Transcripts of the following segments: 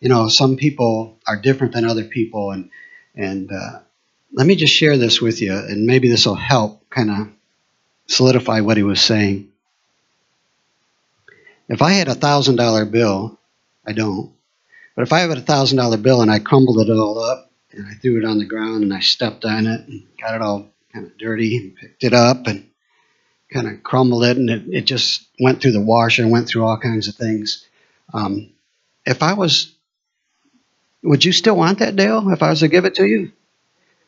you know, some people are different than other people, and and uh, let me just share this with you, and maybe this will help kind of solidify what he was saying. If I had a thousand dollar bill, I don't, but if I had a thousand dollar bill and I crumbled it all up and I threw it on the ground and I stepped on it and got it all kind of dirty and picked it up and kind of crumbled it and it, it just went through the washer and went through all kinds of things. Um, if I was, would you still want that, Dale, if I was to give it to you?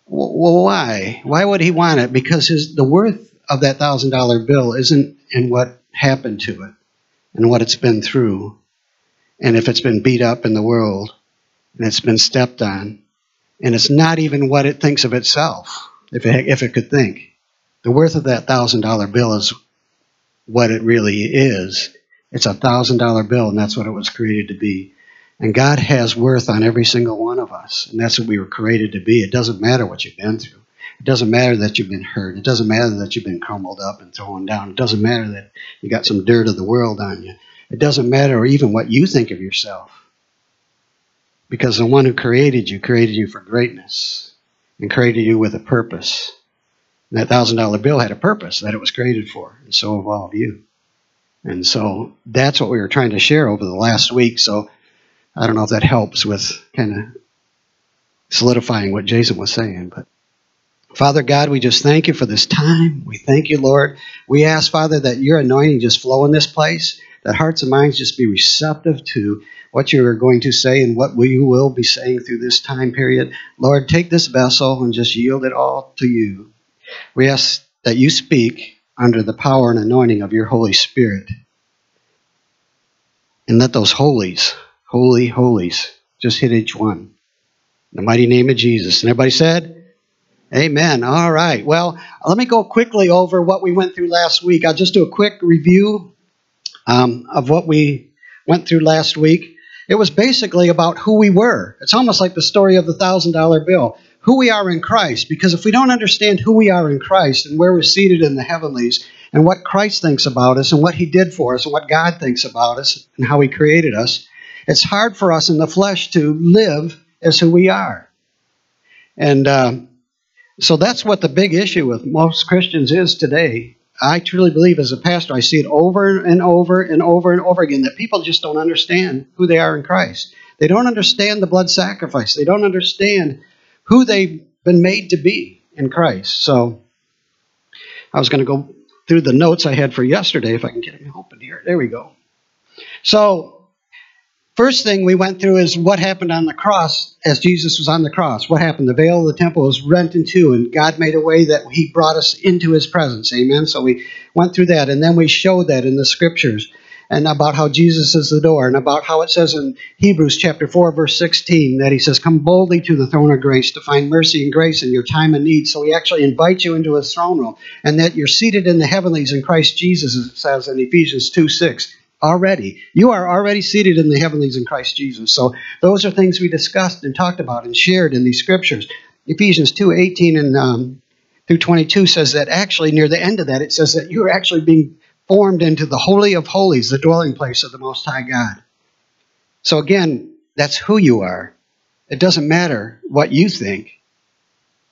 Well, why? Why would he want it? Because his the worth of that thousand dollar bill isn't in what happened to it and what it's been through, and if it's been beat up in the world and it's been stepped on, and it's not even what it thinks of itself, if it, if it could think. The worth of that thousand dollar bill is what it really is. It's a thousand dollar bill, and that's what it was created to be. And God has worth on every single one of us. And that's what we were created to be. It doesn't matter what you've been through. It doesn't matter that you've been hurt. It doesn't matter that you've been crumbled up and thrown down. It doesn't matter that you got some dirt of the world on you. It doesn't matter even what you think of yourself. Because the one who created you created you for greatness and created you with a purpose. And that thousand dollar bill had a purpose that it was created for, and so have all of you. And so that's what we were trying to share over the last week. So I don't know if that helps with kind of solidifying what Jason was saying, but Father God, we just thank you for this time. We thank you, Lord. We ask, Father, that your anointing just flow in this place, that hearts and minds just be receptive to what you are going to say and what we will be saying through this time period. Lord, take this vessel and just yield it all to you. We ask that you speak under the power and anointing of your Holy Spirit. And let those holies holy, holies. Just hit each one. In the mighty name of Jesus. And everybody said, Amen. All right. Well, let me go quickly over what we went through last week. I'll just do a quick review um, of what we went through last week. It was basically about who we were. It's almost like the story of the thousand dollar bill. Who we are in Christ. Because if we don't understand who we are in Christ and where we're seated in the heavenlies and what Christ thinks about us and what He did for us and what God thinks about us and how He created us, it's hard for us in the flesh to live as who we are. And uh, so that's what the big issue with most Christians is today. I truly believe as a pastor, I see it over and over and over and over again that people just don't understand who they are in Christ. They don't understand the blood sacrifice. They don't understand who they've been made to be in Christ. So I was going to go through the notes I had for yesterday if I can get them open here. There we go. So First thing we went through is what happened on the cross as Jesus was on the cross. What happened? The veil of the temple was rent in two, and God made a way that He brought us into His presence. Amen. So we went through that, and then we showed that in the scriptures, and about how Jesus is the door, and about how it says in Hebrews chapter 4, verse 16, that He says, Come boldly to the throne of grace to find mercy and grace in your time of need. So He actually invites you into His throne room, and that you're seated in the heavenlies in Christ Jesus, as it says in Ephesians 2 6 already. You are already seated in the heavenlies in Christ Jesus. So those are things we discussed and talked about and shared in these scriptures. Ephesians 2 18 and um, through 22 says that actually near the end of that, it says that you are actually being formed into the Holy of Holies, the dwelling place of the Most High God. So again, that's who you are. It doesn't matter what you think.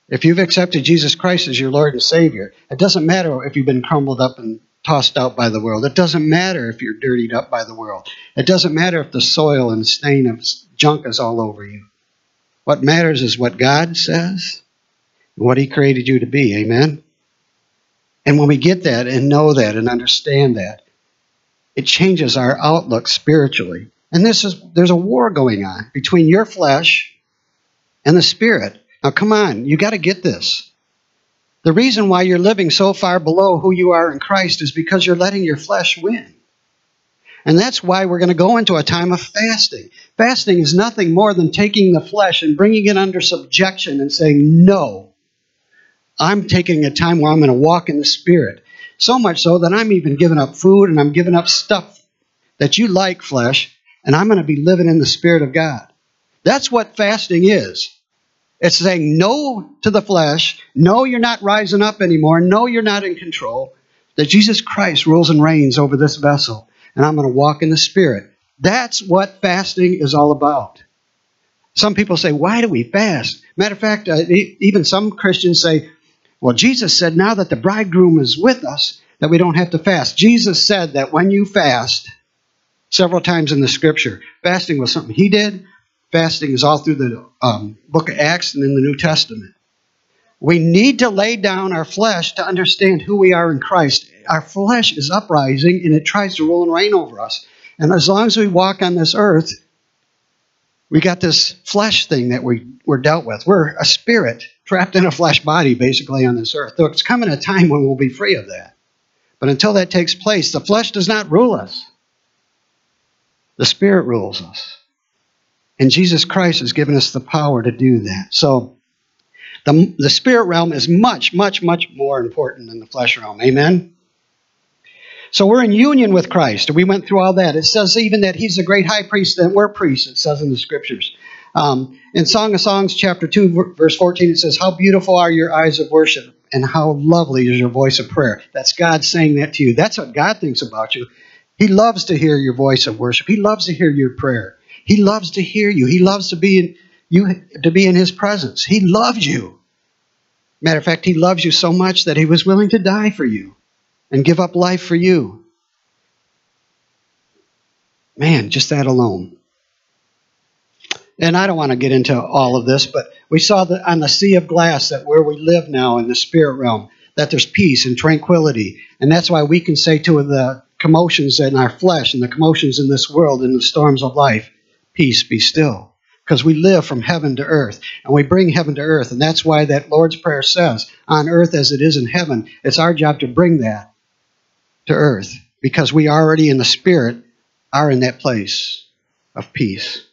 If you've accepted Jesus Christ as your Lord and Savior, it doesn't matter if you've been crumbled up and tossed out by the world. It doesn't matter if you're dirtied up by the world. It doesn't matter if the soil and stain of junk is all over you. What matters is what God says and what He created you to be. Amen? And when we get that and know that and understand that, it changes our outlook spiritually. And this is there's a war going on between your flesh and the spirit. Now come on, you got to get this. The reason why you're living so far below who you are in Christ is because you're letting your flesh win. And that's why we're going to go into a time of fasting. Fasting is nothing more than taking the flesh and bringing it under subjection and saying, No, I'm taking a time where I'm going to walk in the Spirit. So much so that I'm even giving up food and I'm giving up stuff that you like, flesh, and I'm going to be living in the Spirit of God. That's what fasting is. It's saying no to the flesh. No, you're not rising up anymore. No, you're not in control. That Jesus Christ rules and reigns over this vessel. And I'm going to walk in the Spirit. That's what fasting is all about. Some people say, why do we fast? Matter of fact, uh, even some Christians say, well, Jesus said now that the bridegroom is with us, that we don't have to fast. Jesus said that when you fast, several times in the scripture, fasting was something he did. Fasting is all through the um, book of Acts and in the New Testament. We need to lay down our flesh to understand who we are in Christ. Our flesh is uprising and it tries to rule and reign over us. And as long as we walk on this earth, we got this flesh thing that we, we're dealt with. We're a spirit trapped in a flesh body, basically, on this earth. Though it's coming a time when we'll be free of that. But until that takes place, the flesh does not rule us, the spirit rules us. And Jesus Christ has given us the power to do that. So the, the spirit realm is much, much, much more important than the flesh realm. Amen? So we're in union with Christ. We went through all that. It says even that he's a great high priest, that we're priests, it says in the scriptures. Um, in Song of Songs, chapter 2, verse 14, it says, How beautiful are your eyes of worship, and how lovely is your voice of prayer. That's God saying that to you. That's what God thinks about you. He loves to hear your voice of worship. He loves to hear your prayer. He loves to hear you. He loves to be in you to be in his presence. He loves you. Matter of fact, he loves you so much that he was willing to die for you and give up life for you. Man, just that alone. And I don't want to get into all of this, but we saw that on the sea of glass that where we live now in the spirit realm, that there's peace and tranquility. And that's why we can say to the commotions in our flesh and the commotions in this world and the storms of life, peace be still. Because we live from heaven to earth and we bring heaven to earth. And that's why that Lord's Prayer says, on earth as it is in heaven, it's our job to bring that to earth because we already in the spirit are in that place of peace.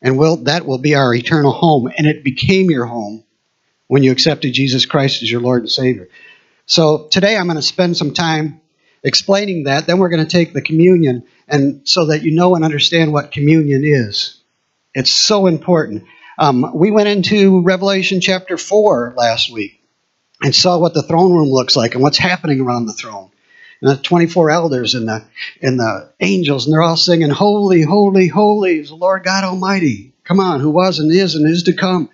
And will that will be our eternal home. And it became your home when you accepted Jesus Christ as your Lord and Savior. So today I'm going to spend some time explaining that. Then we're going to take the communion and so that you know and understand what communion is. It's so important. Um, we went into Revelation chapter 4 last week and saw what the throne room looks like and what's happening around the throne and the 24 elders and the and the angels, and they're all singing, Holy, holy, holy is the Lord God Almighty. Come on, who was and is and is to come.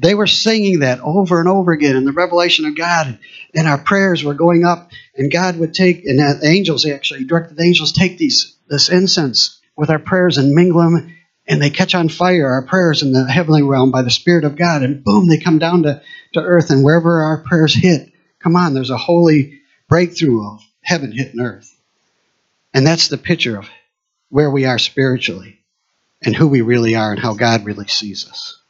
They were singing that over and over again in the revelation of God, and our prayers were going up, and God would take, and the angels actually directed the angels take these this incense with our prayers and mingle them, and they catch on fire our prayers in the heavenly realm by the Spirit of God, and boom, they come down to, to earth, and wherever our prayers hit, come on, there's a holy breakthrough of heaven hitting earth. And that's the picture of where we are spiritually and who we really are and how God really sees us.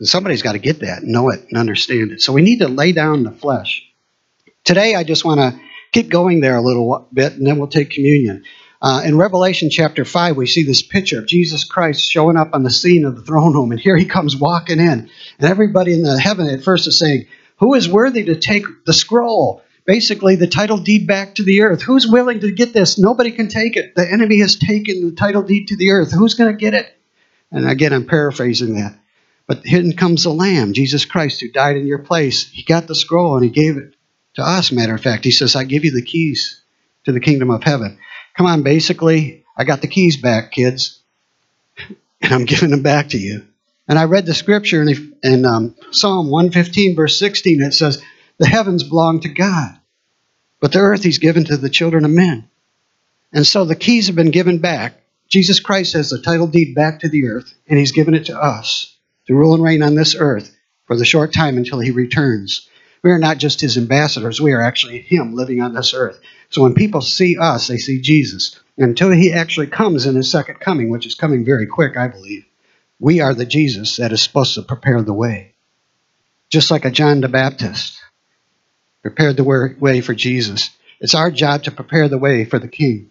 And somebody's got to get that, know it, and understand it. So we need to lay down the flesh. Today, I just want to keep going there a little bit, and then we'll take communion. Uh, in Revelation chapter 5, we see this picture of Jesus Christ showing up on the scene of the throne room, and here he comes walking in. And everybody in the heaven at first is saying, Who is worthy to take the scroll basically the title deed back to the earth. Who's willing to get this? Nobody can take it. The enemy has taken the title deed to the earth. Who's going to get it? And again, I'm paraphrasing that. But here comes the Lamb, Jesus Christ, who died in your place. He got the scroll and he gave it to us, matter of fact. He says, I give you the keys to the kingdom of heaven. Come on, basically, I got the keys back, kids, and I'm giving them back to you. And I read the scripture in, in um, Psalm 115, verse 16. It says, The heavens belong to God, but the earth he's given to the children of men. And so the keys have been given back. Jesus Christ has the title deed back to the earth, and he's given it to us to rule and reign on this earth for the short time until he returns. We are not just his ambassadors, we are actually him living on this earth. So when people see us, they see Jesus. Until he actually comes in his second coming, which is coming very quick, I believe, we are the Jesus that is supposed to prepare the way. Just like a John the Baptist prepared the way for Jesus. It's our job to prepare the way for the King.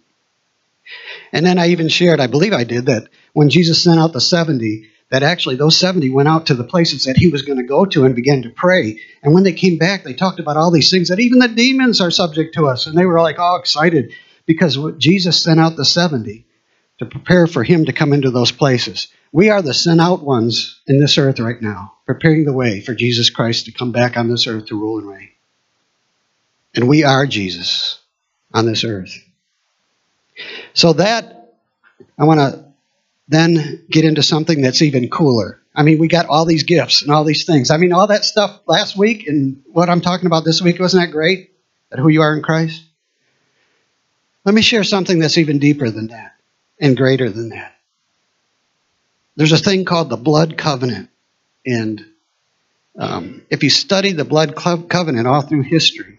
And then I even shared, I believe I did, that when Jesus sent out the 70, that actually those 70 went out to the places that he was going to go to and began to pray. And when they came back, they talked about all these things that even the demons are subject to us. And they were like all excited because Jesus sent out the 70 to prepare for him to come into those places. We are the sent out ones in this earth right now, preparing the way for Jesus Christ to come back on this earth to rule and reign. And we are Jesus on this earth. So that, I want to then get into something that's even cooler. I mean, we got all these gifts and all these things. I mean, all that stuff last week and what I'm talking about this week, wasn't that great? That who you are in Christ? Let me share something that's even deeper than that and greater than that. There's a thing called the blood covenant. And um, if you study the blood covenant all through history,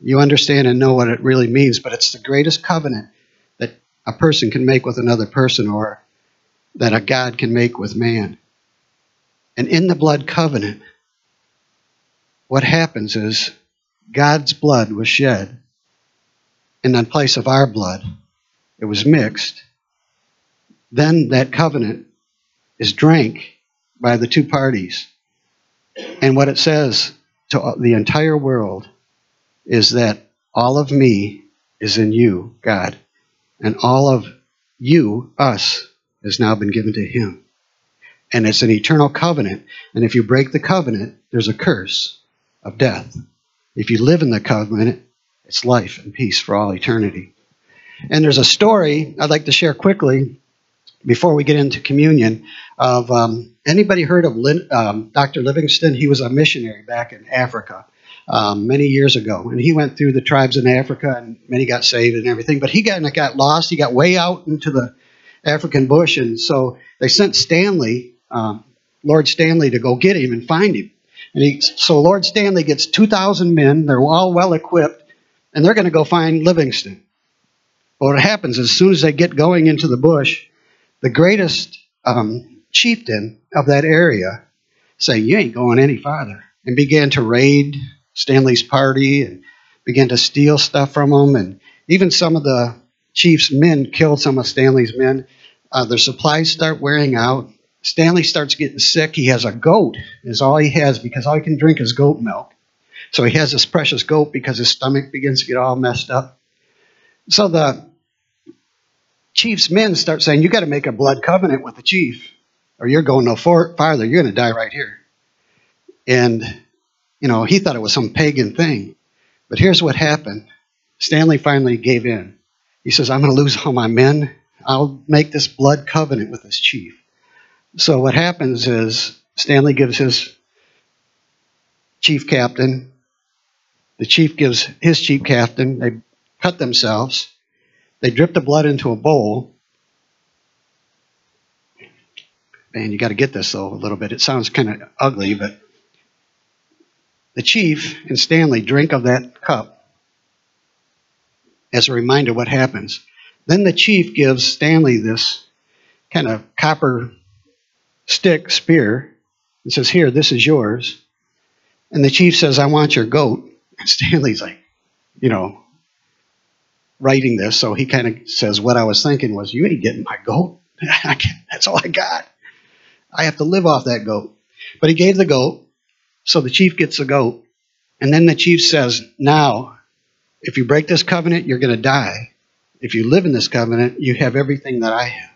you understand and know what it really means. But it's the greatest covenant that a person can make with another person or that a God can make with man. And in the blood covenant, what happens is God's blood was shed, and in place of our blood, it was mixed. Then that covenant is drank by the two parties. And what it says to the entire world is that all of me is in you, God, and all of you, us, has now been given to Him and it's an eternal covenant. And if you break the covenant, there's a curse of death. If you live in the covenant, it's life and peace for all eternity. And there's a story I'd like to share quickly before we get into communion of um, anybody heard of Lin, um, Dr. Livingstone? He was a missionary back in Africa um, many years ago, and he went through the tribes in Africa, and many got saved and everything. But he got got lost. He got way out into the African bush, and so they sent Stanley um, Lord Stanley to go get him and find him. And he, so Lord Stanley gets 2,000 men. They're all well equipped, and they're going to go find Livingstone. But what happens as soon as they get going into the bush, the greatest um, chieftain of that area saying, "You ain't going any farther," and began to raid Stanley's party and began to steal stuff from them. And even some of the chief's men killed some of Stanley's men. Uh, their supplies start wearing out. Stanley starts getting sick. He has a goat, is all he has because all he can drink is goat milk. So he has this precious goat because his stomach begins to get all messed up. So the chief's men start saying, You got to make a blood covenant with the chief, or you're going no farther. You're going to die right here. And, you know, he thought it was some pagan thing. But here's what happened Stanley finally gave in. He says, I'm going to lose all my men. I'll make this blood covenant with this chief. So what happens is Stanley gives his chief captain, the chief gives his chief captain, they cut themselves, they drip the blood into a bowl. Man, you got to get this though a little bit. It sounds kind of ugly, but the chief and Stanley drink of that cup as a reminder what happens. Then the chief gives Stanley this kind of copper stick, spear, and says, Here, this is yours. And the chief says, I want your goat. And Stanley's like, you know, writing this. So he kind of says, What I was thinking was, You ain't getting my goat. That's all I got. I have to live off that goat. But he gave the goat. So the chief gets the goat. And then the chief says, Now, if you break this covenant, you're going to die. If you live in this covenant, you have everything that I have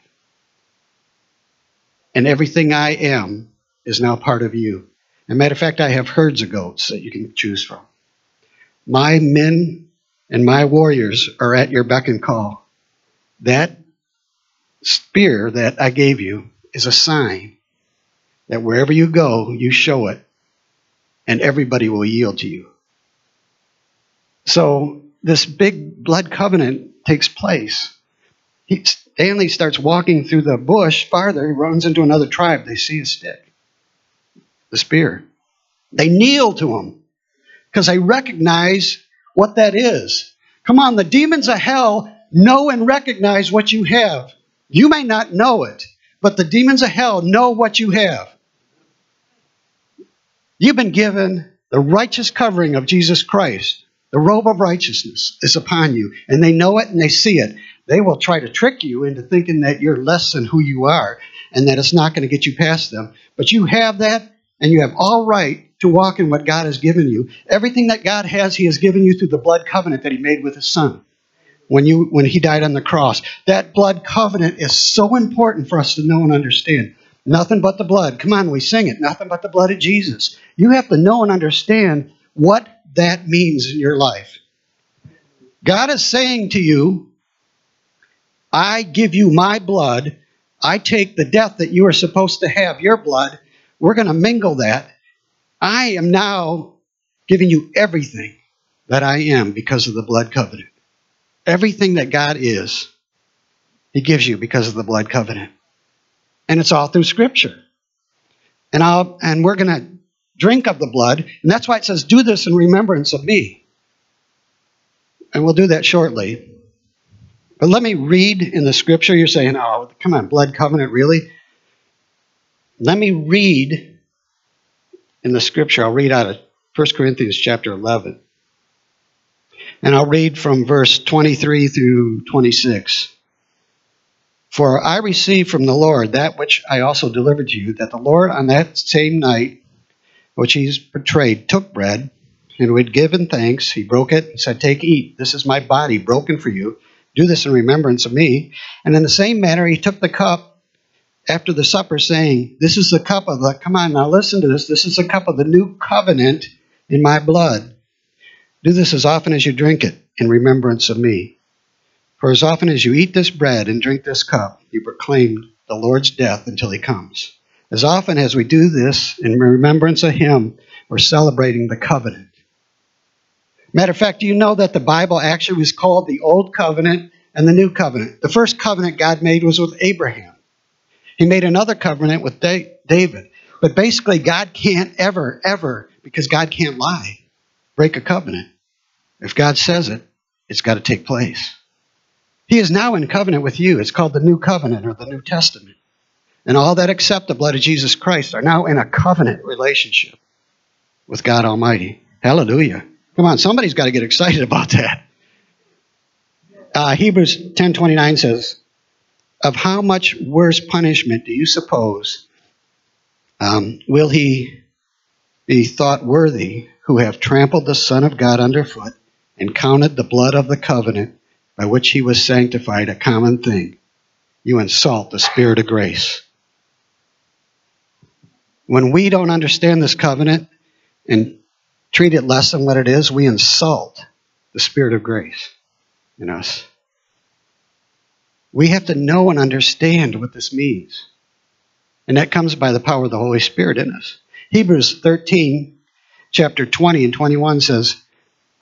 and everything I am is now part of you. As a matter of fact, I have herds of goats that you can choose from. My men and my warriors are at your beck and call. That spear that I gave you is a sign that wherever you go, you show it, and everybody will yield to you. So, this big blood covenant takes place. He, Stanley starts walking through the bush farther. He runs into another tribe. They see a stick, the spear. They kneel to him because they recognize what that is. Come on, the demons of hell know and recognize what you have. You may not know it, but the demons of hell know what you have. You've been given the righteous covering of Jesus Christ. The robe of righteousness is upon you, and they know it and they see it they will try to trick you into thinking that you're less than who you are and that it's not going to get you past them. But you have that, and you have all right to walk in what God has given you. Everything that God has, He has given you through the blood covenant that He made with His Son when you when He died on the cross. That blood covenant is so important for us to know and understand. Nothing but the blood. Come on, we sing it. Nothing but the blood of Jesus. You have to know and understand what that means in your life. God is saying to you, I give you my blood. I take the death that you are supposed to have, your blood, we're going to mingle that. I am now giving you everything that I am because of the blood covenant. Everything that God is, He gives you because of the blood covenant. And it's all through Scripture. And I'll and we're gonna drink of the blood, and that's why it says, Do this in remembrance of me. And we'll do that shortly. But let me read in the scripture. You're saying, Oh, come on, blood covenant, really? Let me read in the scripture. I'll read out of 1 Corinthians chapter 11. And I'll read from verse 23 through 26. For I received from the Lord that which I also delivered to you, that the Lord on that same night which he's betrayed took bread, and when given thanks, he broke it and said, Take, eat. This is my body broken for you. Do this in remembrance of me. And in the same manner, he took the cup after the supper, saying, This is the cup of the, come on now, listen to this. This is the cup of the new covenant in my blood. Do this as often as you drink it in remembrance of me. For as often as you eat this bread and drink this cup, you proclaim the Lord's death until he comes. As often as we do this in remembrance of him, we're celebrating the covenant. Matter of fact, do you know that the Bible actually was called the Old Covenant and the New Covenant? The first covenant God made was with Abraham. He made another covenant with David. But basically, God can't ever, ever, because God can't lie, break a covenant. If God says it, it's got to take place. He is now in covenant with you. It's called the New Covenant or the New Testament. And all that accept the blood of Jesus Christ are now in a covenant relationship with God Almighty. Hallelujah. Come on, somebody's got to get excited about that. Uh, Hebrews 10:29 says, "Of how much worse punishment do you suppose um, will he be thought worthy who have trampled the Son of God underfoot and counted the blood of the covenant by which he was sanctified a common thing. You insult the Spirit of grace. When we don't understand this covenant and treat it less than what it is, we insult the Spirit of grace in us. We have to know and understand what this means. And that comes by the power of the Holy Spirit in us. Hebrews 13, chapter 20 and 21 says,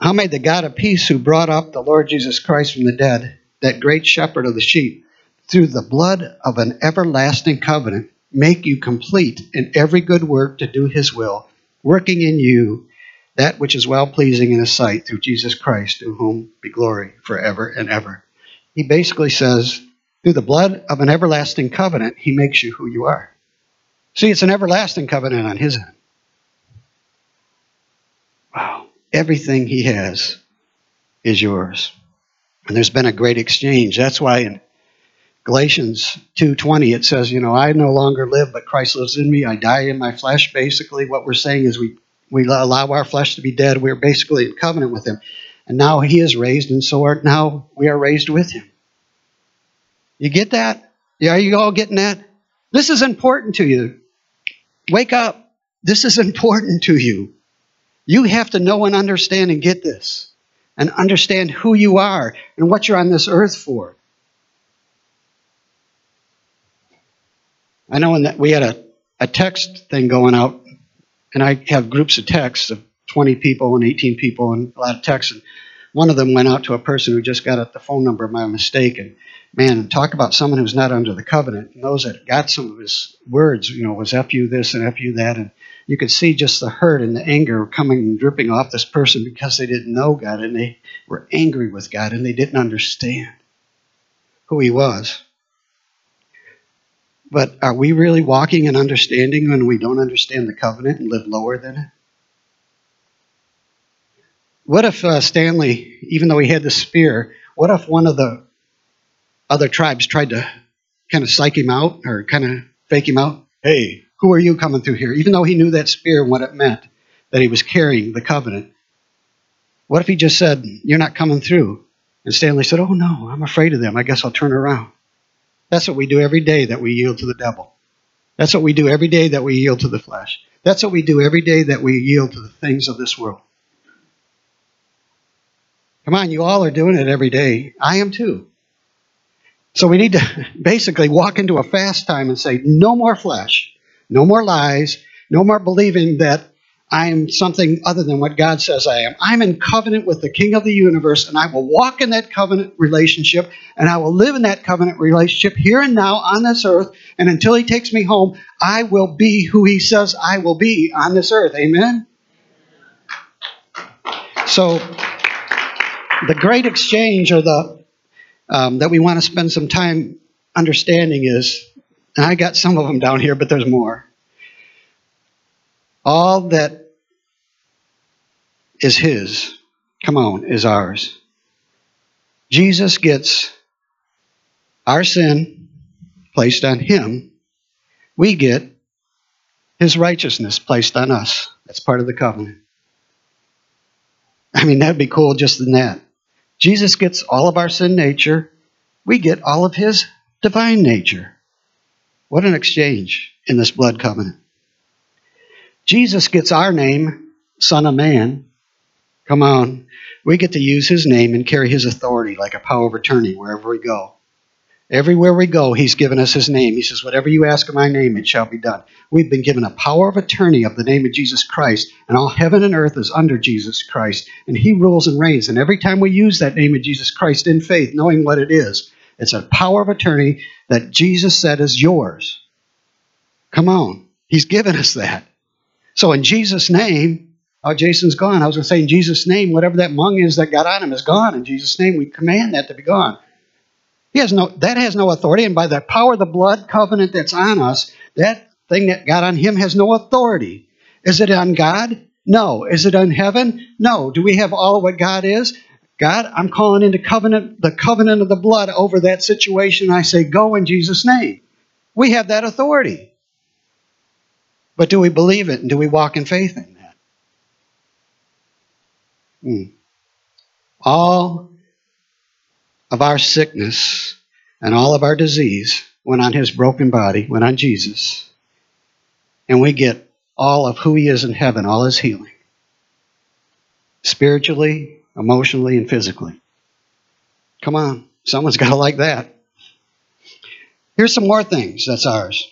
how may the God of peace, who brought up the Lord Jesus Christ from the dead, that great shepherd of the sheep, through the blood of an everlasting covenant, make you complete in every good work to do his will, working in you that which is well pleasing in his sight through Jesus Christ, to whom be glory forever and ever. He basically says, through the blood of an everlasting covenant, he makes you who you are. See, it's an everlasting covenant on his end. Wow everything he has is yours. And there's been a great exchange. That's why in Galatians 2:20 it says, you know, I no longer live but Christ lives in me. I die in my flesh. Basically what we're saying is we we allow our flesh to be dead. We're basically in covenant with him. And now he is raised and so are now we are raised with him. You get that? Yeah, are you all getting that? This is important to you. Wake up. This is important to you. You have to know and understand and get this and understand who you are and what you're on this earth for. I know in that we had a, a text thing going out, and I have groups of texts of 20 people and 18 people and a lot of texts. And one of them went out to a person who just got at the phone number by mistake. And man, talk about someone who's not under the covenant and those that got some of his words, you know, was F you this and F you that. And you could see just the hurt and the anger coming and dripping off this person because they didn't know God and they were angry with God and they didn't understand who He was. But are we really walking in understanding when we don't understand the covenant and live lower than it? What if uh, Stanley, even though he had the spear, what if one of the other tribes tried to kind of psych him out or kind of fake him out? Hey, who are you coming through here? Even though he knew that spear and what it meant, that he was carrying the covenant. What if he just said, You're not coming through? And Stanley said, Oh no, I'm afraid of them. I guess I'll turn around. That's what we do every day that we yield to the devil. That's what we do every day that we yield to the flesh. That's what we do every day that we yield to the things of this world. Come on, you all are doing it every day. I am too. So we need to basically walk into a fast time and say, no more flesh, no more lies, no more believing that I'm something other than what God says I am. I'm in covenant with the King of the universe, and I will walk in that covenant relationship, and I will live in that covenant relationship here and now on this earth. And until He takes me home, I will be who He says I will be on this earth. Amen? So, the great exchange, or the um, that we want to spend some time understanding, is, and I got some of them down here, but there's more. All that is His, come on, is ours. Jesus gets our sin placed on Him. We get His righteousness placed on us. That's part of the covenant. I mean, that'd be cool just than that. Jesus gets all of our sin nature. We get all of His divine nature. What an exchange in this blood covenant. Jesus gets our name, Son of Man. Come on. We get to use his name and carry his authority like a power of attorney wherever we go. Everywhere we go, he's given us his name. He says, Whatever you ask in my name, it shall be done. We've been given a power of attorney of the name of Jesus Christ, and all heaven and earth is under Jesus Christ, and he rules and reigns. And every time we use that name of Jesus Christ in faith, knowing what it is, it's a power of attorney that Jesus said is yours. Come on. He's given us that. So in Jesus' name, oh, Jason's gone. I was going to say, in Jesus' name, whatever that mung is that got on him is gone. In Jesus' name, we command that to be gone. He has no, that has no authority, and by the power of the blood covenant that's on us, that thing that got on him has no authority. Is it on God? No. Is it on heaven? No. Do we have all of what God is? God, I'm calling into covenant, the covenant of the blood over that situation. I say, go in Jesus' name. We have that authority. But do we believe it and do we walk in faith in that? Hmm. All of our sickness and all of our disease went on his broken body, went on Jesus. And we get all of who he is in heaven, all his healing. Spiritually, emotionally, and physically. Come on, someone's got to like that. Here's some more things that's ours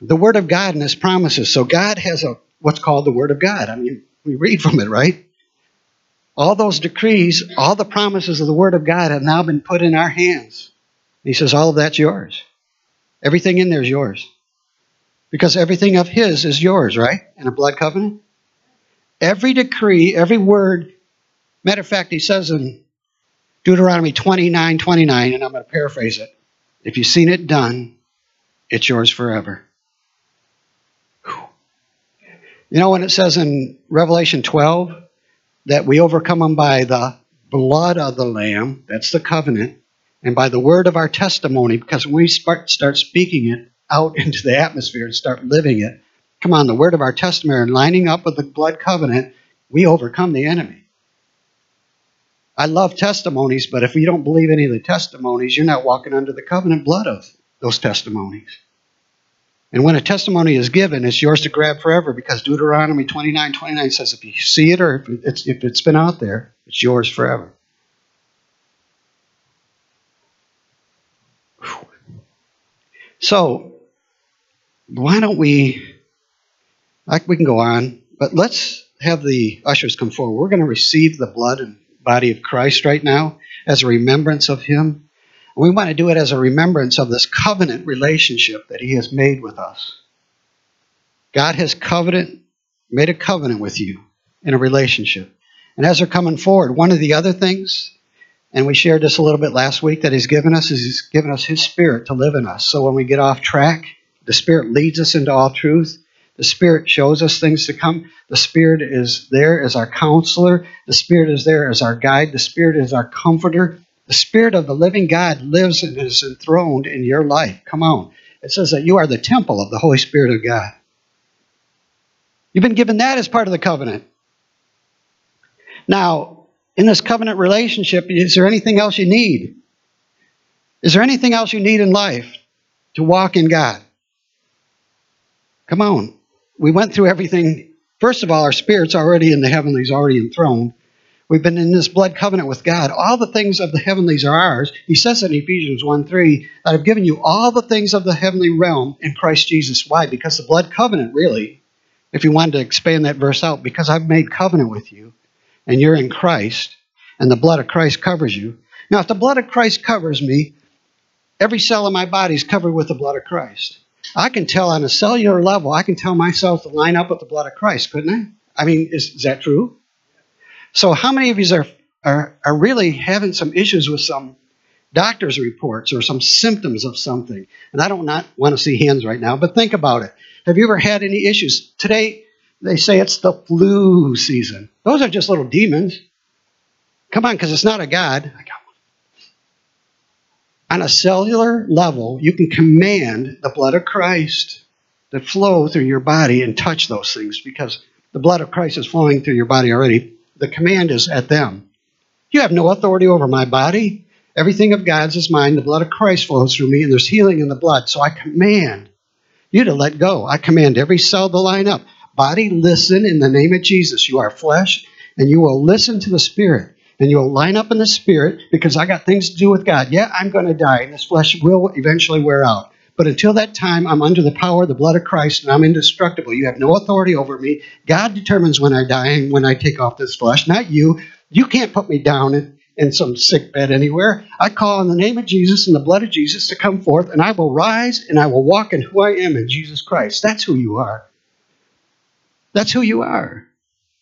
the Word of God and His promises. So God has a what's called the Word of God. I mean, we read from it, right? All those decrees, all the promises of the Word of God have now been put in our hands. He says, all of that's yours. Everything in there is yours. Because everything of His is yours, right? In a blood covenant. Every decree, every word. Matter of fact, He says in Deuteronomy 29 29, and I'm going to paraphrase it. If you've seen it done, it's yours forever. You know, when it says in Revelation 12 that we overcome them by the blood of the Lamb, that's the covenant, and by the word of our testimony, because when we start, start speaking it out into the atmosphere and start living it, come on, the word of our testimony and lining up with the blood covenant, we overcome the enemy. I love testimonies, but if you don't believe any of the testimonies, you're not walking under the covenant blood of those testimonies. And when a testimony is given, it's yours to grab forever because Deuteronomy 29 29 says if you see it or if it's, if it's been out there, it's yours forever. So, why don't we, we can go on, but let's have the ushers come forward. We're going to receive the blood and body of Christ right now as a remembrance of Him. We want to do it as a remembrance of this covenant relationship that He has made with us. God has covenant, made a covenant with you in a relationship. And as they're coming forward, one of the other things, and we shared this a little bit last week, that He's given us is He's given us His Spirit to live in us. So when we get off track, the Spirit leads us into all truth. The Spirit shows us things to come. The Spirit is there as our counselor. The Spirit is there as our guide. The Spirit is our comforter. The Spirit of the living God lives and is enthroned in your life. Come on. It says that you are the temple of the Holy Spirit of God. You've been given that as part of the covenant. Now, in this covenant relationship, is there anything else you need? Is there anything else you need in life to walk in God? Come on. We went through everything. First of all, our spirit's already in the heavenlies, already enthroned. We've been in this blood covenant with God. All the things of the heavenlies are ours. He says in Ephesians 1 3 that I've given you all the things of the heavenly realm in Christ Jesus. Why? Because the blood covenant, really, if you wanted to expand that verse out, because I've made covenant with you and you're in Christ and the blood of Christ covers you. Now, if the blood of Christ covers me, every cell in my body is covered with the blood of Christ. I can tell on a cellular level, I can tell myself to line up with the blood of Christ, couldn't I? I mean, is, is that true? So, how many of you are, are, are really having some issues with some doctor's reports or some symptoms of something? And I don't not want to see hands right now, but think about it. Have you ever had any issues? Today, they say it's the flu season. Those are just little demons. Come on, because it's not a God. I got one. On a cellular level, you can command the blood of Christ to flow through your body and touch those things because the blood of Christ is flowing through your body already the command is at them. You have no authority over my body. Everything of God's is mine. The blood of Christ flows through me, and there's healing in the blood. So I command you to let go. I command every cell to line up. Body, listen in the name of Jesus. You are flesh, and you will listen to the Spirit. And you'll line up in the Spirit because I got things to do with God. Yeah, I'm going to die, and this flesh will eventually wear out. But until that time, I'm under the power of the blood of Christ and I'm indestructible. You have no authority over me. God determines when I die and when I take off this flesh, not you. You can't put me down in, in some sick bed anywhere. I call on the name of Jesus and the blood of Jesus to come forth, and I will rise and I will walk in who I am in Jesus Christ. That's who you are. That's who you are.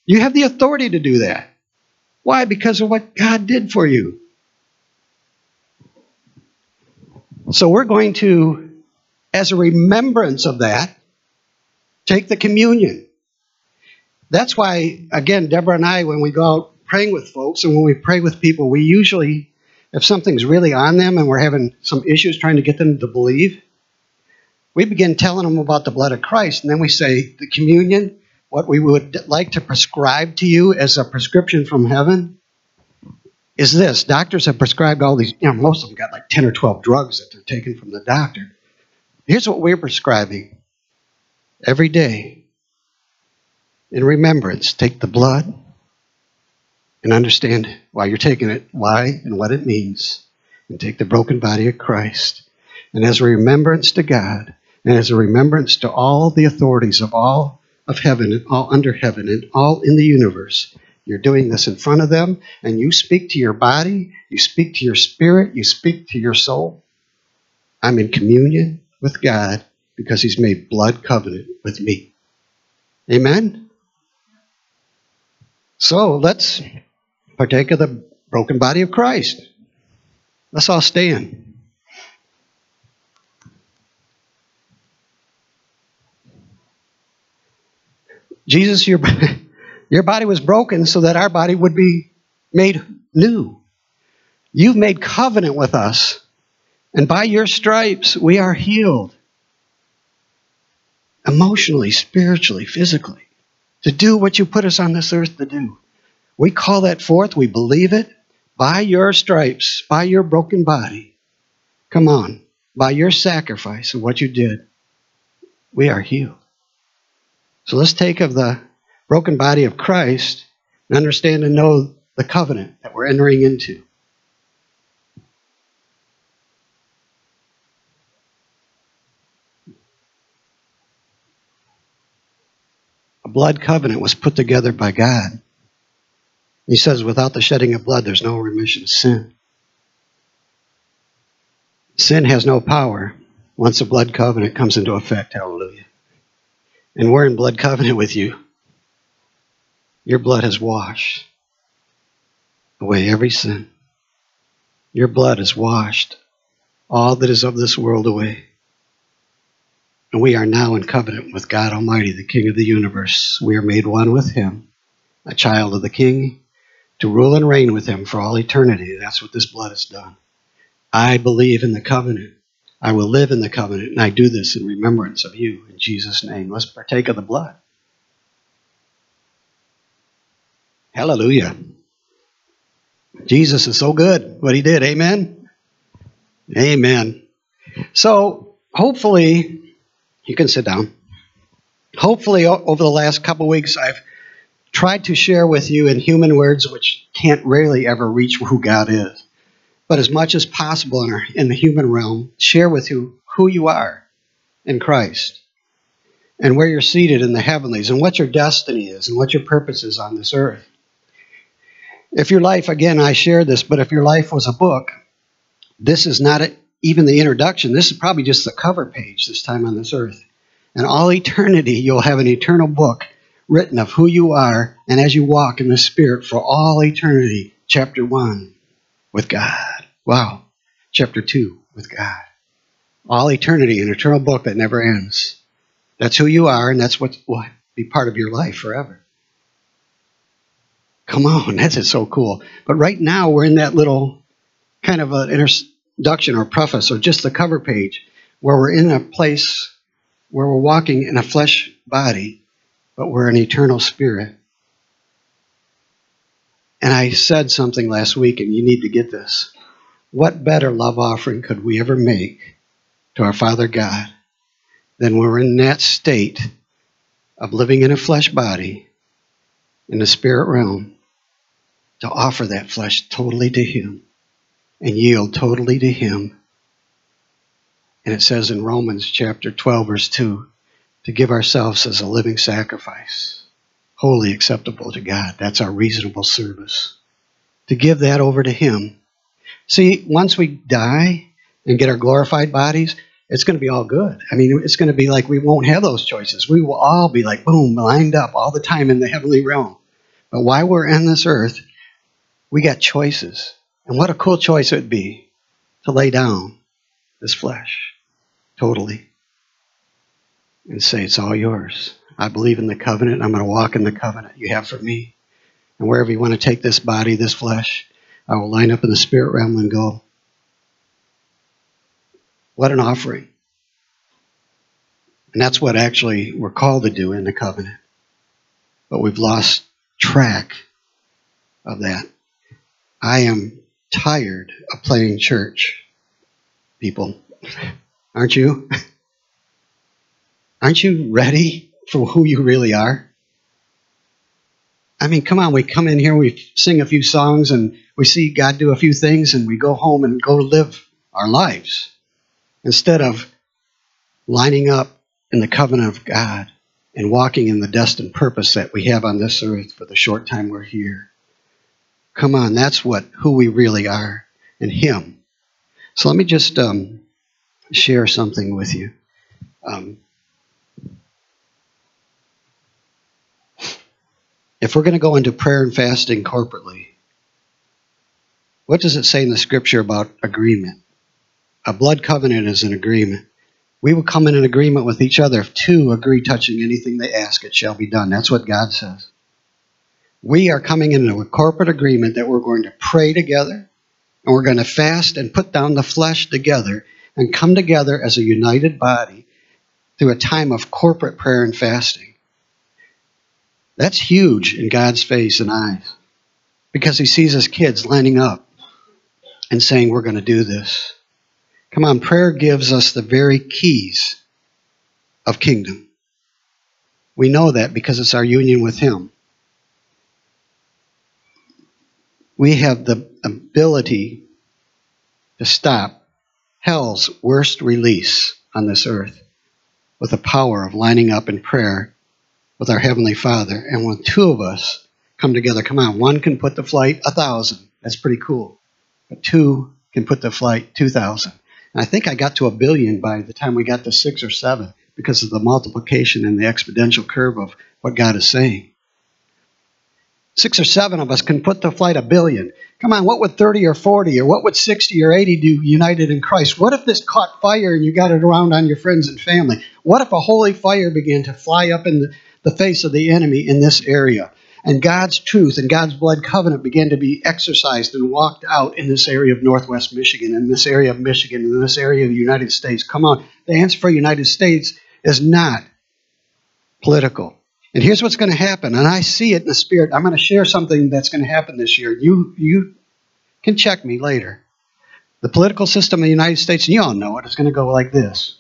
You have the authority to do that. Why? Because of what God did for you. So we're going to as a remembrance of that, take the communion. That's why, again, Deborah and I, when we go out praying with folks and when we pray with people, we usually, if something's really on them and we're having some issues trying to get them to believe, we begin telling them about the blood of Christ. And then we say, the communion, what we would like to prescribe to you as a prescription from heaven is this. Doctors have prescribed all these, you know, most of them got like 10 or 12 drugs that they're taking from the doctor. Here's what we're prescribing every day in remembrance. Take the blood and understand why you're taking it, why and what it means, and take the broken body of Christ. And as a remembrance to God, and as a remembrance to all the authorities of all of heaven and all under heaven and all in the universe, you're doing this in front of them, and you speak to your body, you speak to your spirit, you speak to your soul. I'm in communion with God because he's made blood covenant with me. Amen? So let's partake of the broken body of Christ. Let's all stand. Jesus, your, your body was broken so that our body would be made new. You've made covenant with us and by your stripes, we are healed emotionally, spiritually, physically, to do what you put us on this earth to do. We call that forth, we believe it. By your stripes, by your broken body, come on, by your sacrifice of what you did, we are healed. So let's take of the broken body of Christ and understand and know the covenant that we're entering into. Blood covenant was put together by God. He says, without the shedding of blood, there's no remission of sin. Sin has no power once the blood covenant comes into effect. Hallelujah. And we're in blood covenant with you. Your blood has washed away every sin. Your blood has washed all that is of this world away. And we are now in covenant with God Almighty, the King of the universe. We are made one with Him, a child of the King, to rule and reign with Him for all eternity. That's what this blood has done. I believe in the covenant. I will live in the covenant, and I do this in remembrance of you. In Jesus' name, let's partake of the blood. Hallelujah. Jesus is so good what he did. Amen. Amen. So, hopefully, you can sit down. Hopefully, over the last couple weeks, I've tried to share with you in human words, which can't really ever reach who God is, but as much as possible in, our, in the human realm, share with you who you are in Christ and where you're seated in the heavenlies and what your destiny is and what your purpose is on this earth. If your life, again, I share this, but if your life was a book, this is not a, even the introduction. This is probably just the cover page this time on this earth. And all eternity, you'll have an eternal book written of who you are and as you walk in the Spirit for all eternity. Chapter 1 with God. Wow. Chapter 2 with God. All eternity, an eternal book that never ends. That's who you are, and that's what will be part of your life forever. Come on, that's so cool. But right now, we're in that little kind of an introduction or preface or just the cover page where we're in a place where we're walking in a flesh body, but we're an eternal spirit. And I said something last week, and you need to get this. What better love offering could we ever make to our Father God than when we're in that state of living in a flesh body in the spirit realm to offer that flesh totally to Him and yield totally to Him. And it says in Romans chapter 12, verse 2, to give ourselves as a living sacrifice, wholly acceptable to God. That's our reasonable service. To give that over to Him. See, once we die and get our glorified bodies, it's going to be all good. I mean, it's going to be like we won't have those choices. We will all be like, boom, lined up all the time in the heavenly realm. But while we're on this earth, we got choices. And what a cool choice it would be to lay down this flesh totally and say, It's all yours. I believe in the covenant. I'm going to walk in the covenant you have for me. And wherever you want to take this body, this flesh, I will line up in the spirit realm and go, what an offering. And that's what actually we're called to do in the covenant. But we've lost track of that. I am tired of playing church, people. Aren't you? Aren't you ready for who you really are? I mean, come on, we come in here, we sing a few songs, and we see God do a few things, and we go home and go live our lives instead of lining up in the covenant of God and walking in the destined purpose that we have on this earth for the short time we're here. Come on, that's what who we really are and Him. So let me just um, share something with you. Um, if we're going to go into prayer and fasting corporately, what does it say in the scripture about agreement? A blood covenant is an agreement. We will come in an agreement with each other. If two agree touching anything they ask, it shall be done. That's what God says. We are coming into a corporate agreement that we're going to pray together and we're going to fast and put down the flesh together and come together as a united body through a time of corporate prayer and fasting. That's huge in God's face and eyes because He sees His kids lining up and saying, We're going to do this. Come on, prayer gives us the very keys of kingdom. We know that because it's our union with Him. We have the ability to stop hell's worst release on this earth with the power of lining up in prayer with our Heavenly Father. And when two of us come together, come on, one can put to flight a thousand. That's pretty cool. But two can put to flight two thousand. And I think I got to a billion by the time we got to six or seven because of the multiplication and the exponential curve of what God is saying. Six or seven of us can put to flight a billion. Come on, what would 30 or 40 or what would 60 or 80 do united in Christ? What if this caught fire and you got it around on your friends and family? What if a holy fire began to fly up in the, face of the enemy in this area? and God's truth and God's blood covenant began to be exercised and walked out in this area of Northwest Michigan, in this area of Michigan, in this area of the United States. Come on, the answer for United States is not political. And here's what's going to happen, and I see it in the spirit. I'm going to share something that's going to happen this year. You you can check me later. The political system of the United States, and you all know it, is going to go like this.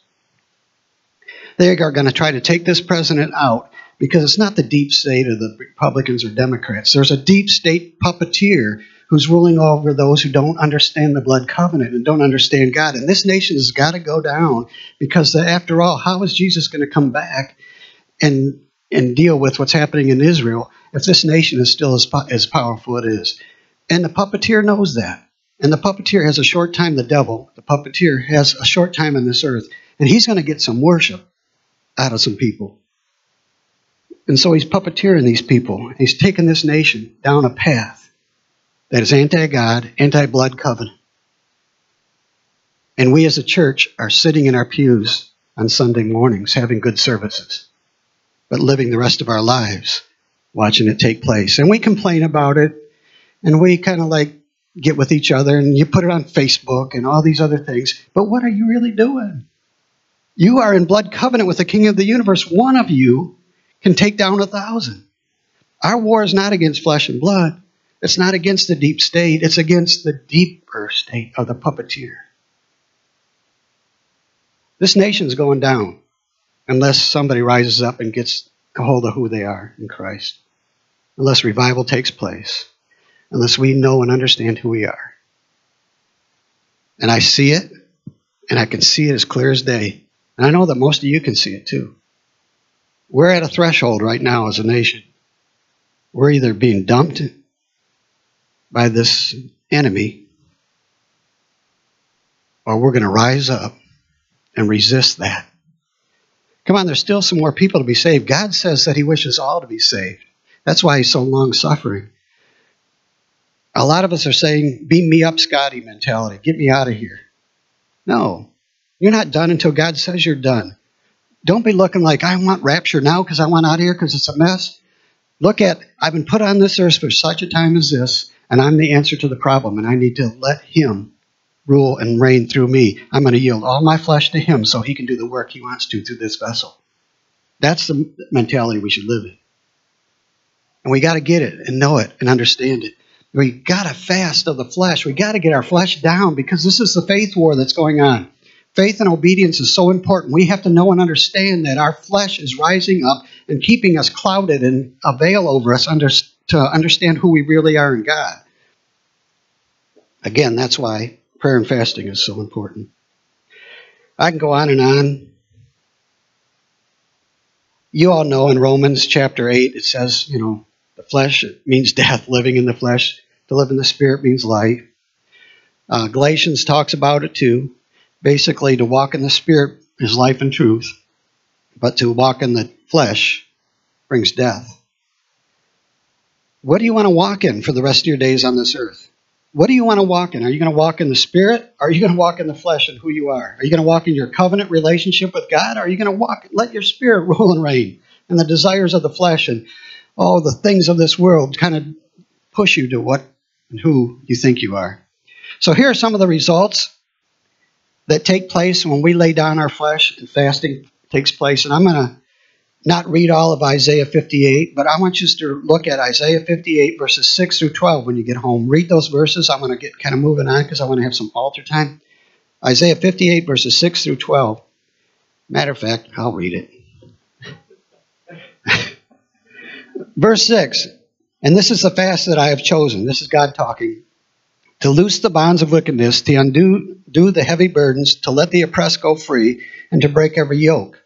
They are going to try to take this president out because it's not the deep state of the Republicans or Democrats. There's a deep state puppeteer who's ruling over those who don't understand the blood covenant and don't understand God. And this nation has got to go down because, after all, how is Jesus going to come back and and deal with what's happening in Israel if this nation is still as, as powerful it is? And the puppeteer knows that. And the puppeteer has a short time, the devil, the puppeteer has a short time on this earth, and he's going to get some worship out of some people. And so he's puppeteering these people. He's taking this nation down a path that is anti God, anti blood covenant. And we as a church are sitting in our pews on Sunday mornings having good services, but living the rest of our lives watching it take place. And we complain about it, and we kind of like get with each other, and you put it on Facebook and all these other things. But what are you really doing? You are in blood covenant with the King of the universe. One of you can take down a thousand. Our war is not against flesh and blood. It's not against the deep state. It's against the deeper state of the puppeteer. This nation's going down unless somebody rises up and gets a hold of who they are in Christ. Unless revival takes place. Unless we know and understand who we are. And I see it, and I can see it as clear as day. And I know that most of you can see it too. We're at a threshold right now as a nation. We're either being dumped by this enemy or we're going to rise up and resist that. Come on, there's still some more people to be saved. God says that He wishes all to be saved. That's why He's so long suffering. A lot of us are saying, beam me up, Scotty mentality. Get me out of here. No, you're not done until God says you're done. Don't be looking like, I want rapture now because I want out of here because it's a mess. Look at, I've been put on this earth for such a time as this, and I'm the answer to the problem, and I need to let Him rule and reign through me. I'm going to yield all my flesh to Him so He can do the work He wants to through this vessel. That's the mentality we should live in. And we got to get it and know it and understand it. We got to fast of the flesh. We got to get our flesh down because this is the faith war that's going on. Faith and obedience is so important. We have to know and understand that our flesh is rising up and keeping us clouded and a veil over us under, to understand who we really are in God. Again, that's why prayer and fasting is so important. I can go on and on. You all know in Romans chapter 8, it says, you know, the flesh means death, living in the flesh. To live in the spirit means life. Uh, Galatians talks about it too. Basically, to walk in the spirit is life and truth, but to walk in the flesh brings death. What do you want to walk in for the rest of your days on this earth? What do you want to walk in? Are you going to walk in the spirit? Are you going to walk in the flesh and who you are? Are you going to walk in your covenant relationship with God? Are you going to walk, let your spirit rule and reign and the desires of the flesh and all the things of this world kind of push you to what and who you think you are? So here are some of the results that take place when we lay down our flesh and fasting takes place. And I'm going to not read all of Isaiah 58, but I want you to look at Isaiah 58, verses 6 through 12 when you get home. Read those verses. I'm going to get kind of moving on because I want to have some altar time. Isaiah 58, verses 6 through 12. Matter of fact, I'll read it. Verse 6 And this is the fast that I have chosen. This is God talking to loose the bonds of wickedness, to undo do the heavy burdens, to let the oppressed go free, and to break every yoke.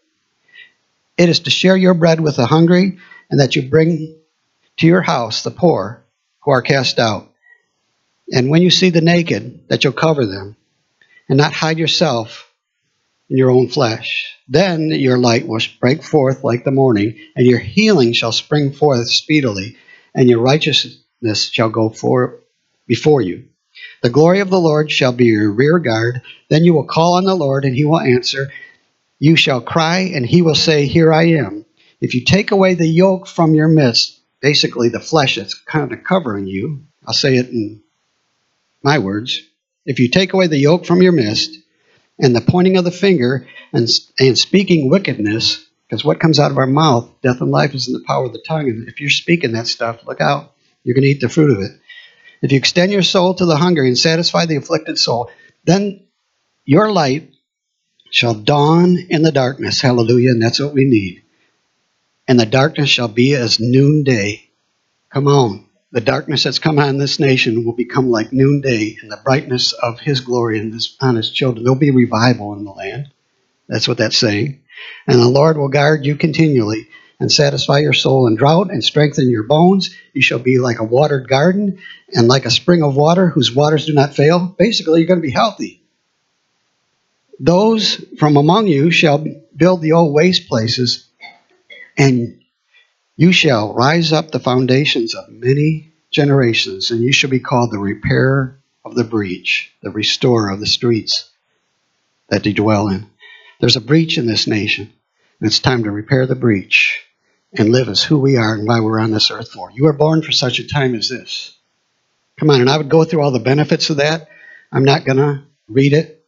It is to share your bread with the hungry, and that you bring to your house the poor who are cast out. And when you see the naked, that you'll cover them, and not hide yourself in your own flesh. Then your light will break forth like the morning, and your healing shall spring forth speedily, and your righteousness shall go for, before you. The glory of the Lord shall be your rear guard. Then you will call on the Lord, and he will answer. You shall cry, and he will say, Here I am. If you take away the yoke from your midst, basically the flesh that's kind of covering you, I'll say it in my words. If you take away the yoke from your midst, and the pointing of the finger, and, and speaking wickedness, because what comes out of our mouth, death and life, is in the power of the tongue. And if you're speaking that stuff, look out. You're going to eat the fruit of it. If you extend your soul to the hungry and satisfy the afflicted soul, then your light shall dawn in the darkness. Hallelujah. And that's what we need. and the darkness shall be as noonday. Come on. The darkness that's come on this nation will become like noonday in the brightness of his glory in this, on his children. There'll be revival in the land. That's what that's saying. And the Lord will guard you continually and satisfy your soul in drought and strengthen your bones. You shall be like a watered garden and like a spring of water whose waters do not fail. Basically, you're going to be healthy. Those from among you shall build the old waste places, and you shall rise up the foundations of many generations, and you shall be called the repairer of the breach, the restorer of the streets that you dwell in. There's a breach in this nation, and it's time to repair the breach and live as who we are and why we're on this earth for. You were born for such a time as this. Come on, and I would go through all the benefits of that. I'm not going to read it,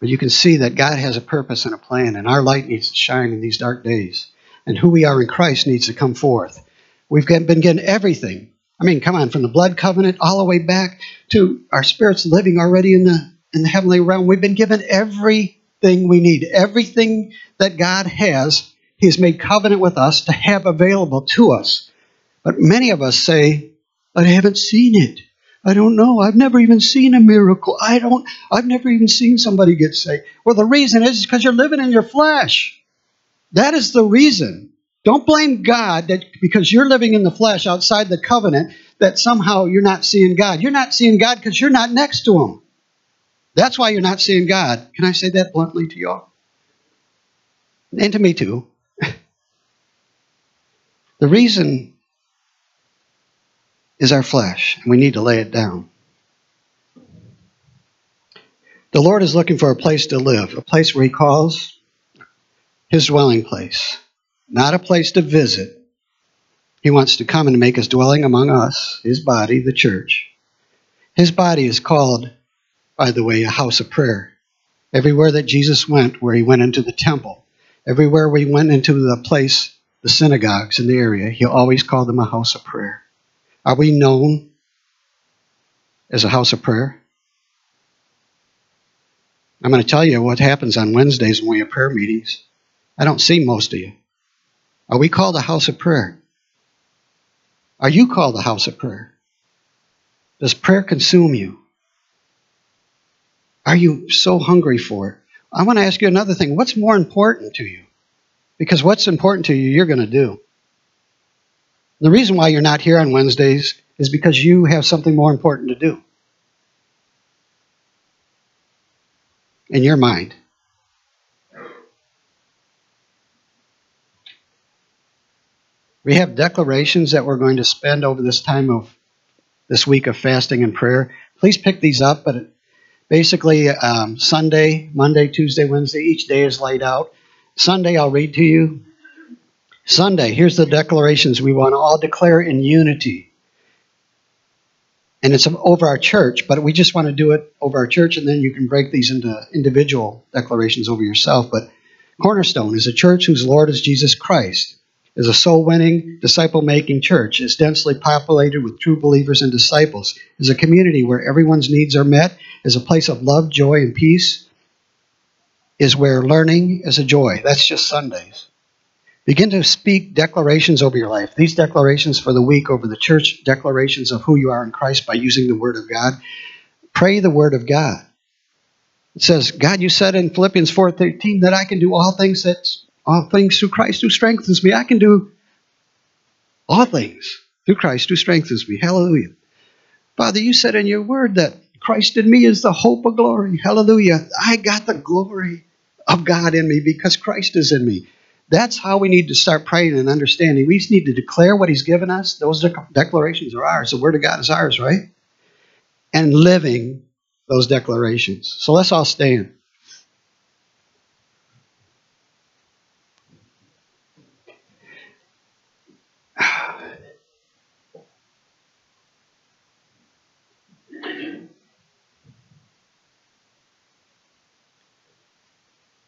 but you can see that God has a purpose and a plan, and our light needs to shine in these dark days. And who we are in Christ needs to come forth. We've been getting everything. I mean, come on, from the blood covenant all the way back to our spirits living already in the in the heavenly realm. We've been given everything we need, everything that God has He's made covenant with us to have available to us. But many of us say, But I haven't seen it. I don't know. I've never even seen a miracle. I don't, I've never even seen somebody get saved. Well, the reason is because you're living in your flesh. That is the reason. Don't blame God that because you're living in the flesh outside the covenant that somehow you're not seeing God. You're not seeing God because you're not next to Him. That's why you're not seeing God. Can I say that bluntly to y'all? And to me too. The reason is our flesh, and we need to lay it down. The Lord is looking for a place to live, a place where He calls His dwelling place, not a place to visit. He wants to come and make His dwelling among us, His body, the church. His body is called, by the way, a house of prayer. Everywhere that Jesus went, where He went into the temple, everywhere we went into the place the synagogues in the area, he always called them a house of prayer. Are we known as a house of prayer? I'm going to tell you what happens on Wednesdays when we have prayer meetings. I don't see most of you. Are we called a house of prayer? Are you called a house of prayer? Does prayer consume you? Are you so hungry for it? I want to ask you another thing. What's more important to you? Because what's important to you, you're going to do. The reason why you're not here on Wednesdays is because you have something more important to do in your mind. We have declarations that we're going to spend over this time of this week of fasting and prayer. Please pick these up, but basically, um, Sunday, Monday, Tuesday, Wednesday, each day is laid out. Sunday, I'll read to you. Sunday, here's the declarations we want to all declare in unity. And it's over our church, but we just want to do it over our church, and then you can break these into individual declarations over yourself. But Cornerstone is a church whose Lord is Jesus Christ, is a soul winning, disciple making church, is densely populated with true believers and disciples, is a community where everyone's needs are met, is a place of love, joy, and peace, is where learning is a joy. That's just Sundays. Begin to speak declarations over your life. These declarations for the week over the church, declarations of who you are in Christ by using the Word of God. Pray the Word of God. It says, God, you said in Philippians 4.13 that I can do all things that all things through Christ who strengthens me. I can do all things through Christ who strengthens me. Hallelujah. Father, you said in your word that Christ in me is the hope of glory. Hallelujah. I got the glory of God in me because Christ is in me. That's how we need to start praying and understanding. We just need to declare what He's given us. Those declarations are ours. The Word of God is ours, right? And living those declarations. So let's all stand.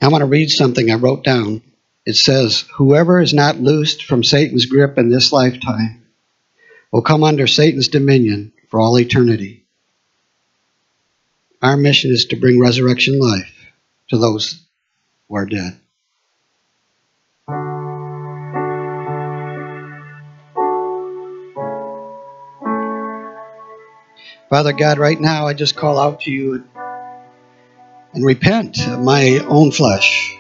I want to read something I wrote down it says, Whoever is not loosed from Satan's grip in this lifetime will come under Satan's dominion for all eternity. Our mission is to bring resurrection life to those who are dead. Father God, right now I just call out to you and repent of my own flesh.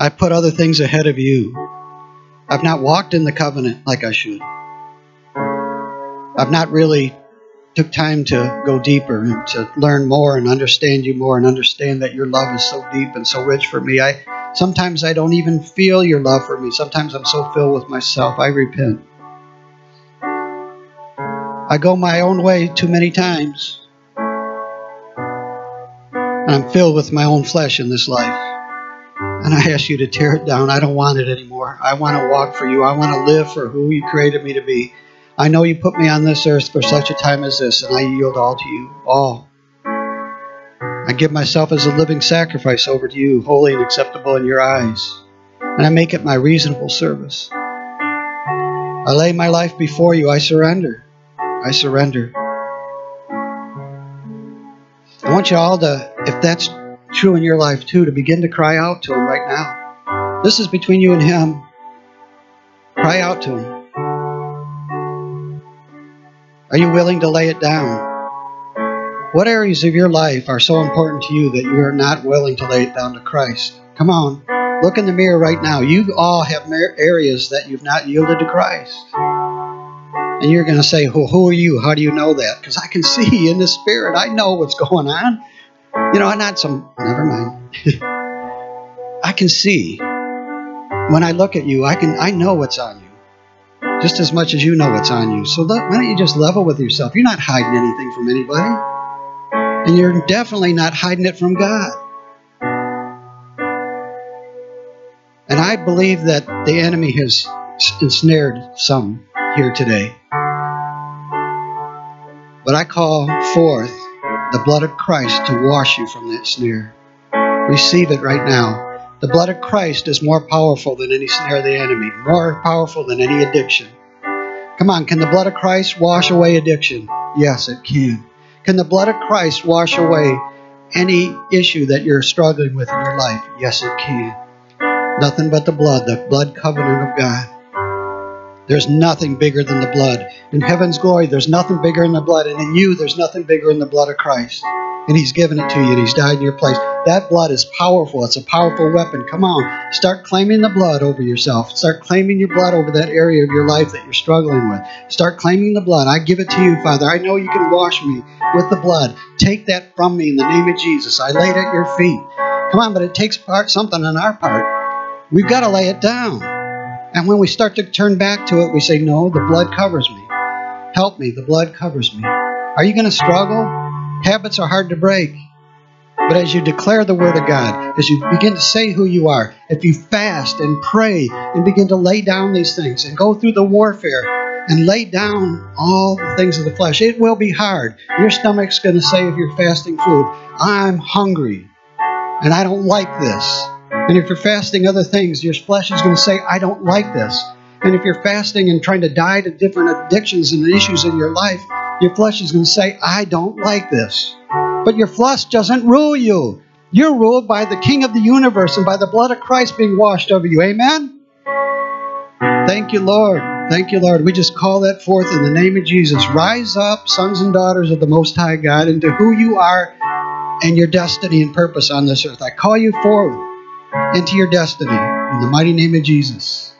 I put other things ahead of you. I've not walked in the covenant like I should. I've not really took time to go deeper and to learn more and understand you more and understand that your love is so deep and so rich for me. I sometimes I don't even feel your love for me. Sometimes I'm so filled with myself. I repent. I go my own way too many times. I'm filled with my own flesh in this life. And I ask you to tear it down. I don't want it anymore. I want to walk for you. I want to live for who you created me to be. I know you put me on this earth for such a time as this, and I yield all to you. All. I give myself as a living sacrifice over to you, holy and acceptable in your eyes. And I make it my reasonable service. I lay my life before you. I surrender. I surrender. I want you all to, if that's true in your life too, to begin to cry out to Him right now. This is between you and Him. Cry out to Him. Are you willing to lay it down? What areas of your life are so important to you that you are not willing to lay it down to Christ? Come on, look in the mirror right now. You all have areas that you've not yielded to Christ. And you're going to say, well, Who are you? How do you know that? Because I can see in the Spirit. I know what's going on. You know, not some, never mind. I can see. When I look at you, I can I know what's on you just as much as you know what's on you. So why don't you just level with yourself? You're not hiding anything from anybody. And you're definitely not hiding it from God. And I believe that the enemy has ensnared some here today. But I call forth the blood of Christ to wash you from that snare. Receive it right now. The blood of Christ is more powerful than any snare of the enemy, more powerful than any addiction. Come on, can the blood of Christ wash away addiction? Yes, it can. Can the blood of Christ wash away any issue that you're struggling with in your life? Yes, it can. Nothing but the blood, the blood covenant of God. There's nothing bigger than the blood. In heaven's glory, there's nothing bigger than the blood. And in you, there's nothing bigger than the blood of Christ. And He's given it to you, and He's died in your place. That blood is powerful. It's a powerful weapon. Come on. Start claiming the blood over yourself. Start claiming your blood over that area of your life that you're struggling with. Start claiming the blood. I give it to you, Father. I know you can wash me with the blood. Take that from me in the name of Jesus. I lay it at your feet. Come on, but it takes part something on our part. We've got to lay it down. And when we start to turn back to it, we say, No, the blood covers me. Help me. The blood covers me. Are you going to struggle? Habits are hard to break. But as you declare the Word of God, as you begin to say who you are, if you fast and pray and begin to lay down these things and go through the warfare and lay down all the things of the flesh, it will be hard. Your stomach's going to say, if you're fasting food, I'm hungry and I don't like this. And if you're fasting other things, your flesh is going to say, I don't like this. And if you're fasting and trying to die to different addictions and issues in your life, your flesh is going to say, I don't like this. But your flesh doesn't rule you. You're ruled by the King of the universe and by the blood of Christ being washed over you. Amen? Thank you, Lord. Thank you, Lord. We just call that forth in the name of Jesus. Rise up, sons and daughters of the Most High God, into who you are and your destiny and purpose on this earth. I call you forward into your destiny in the mighty name of Jesus.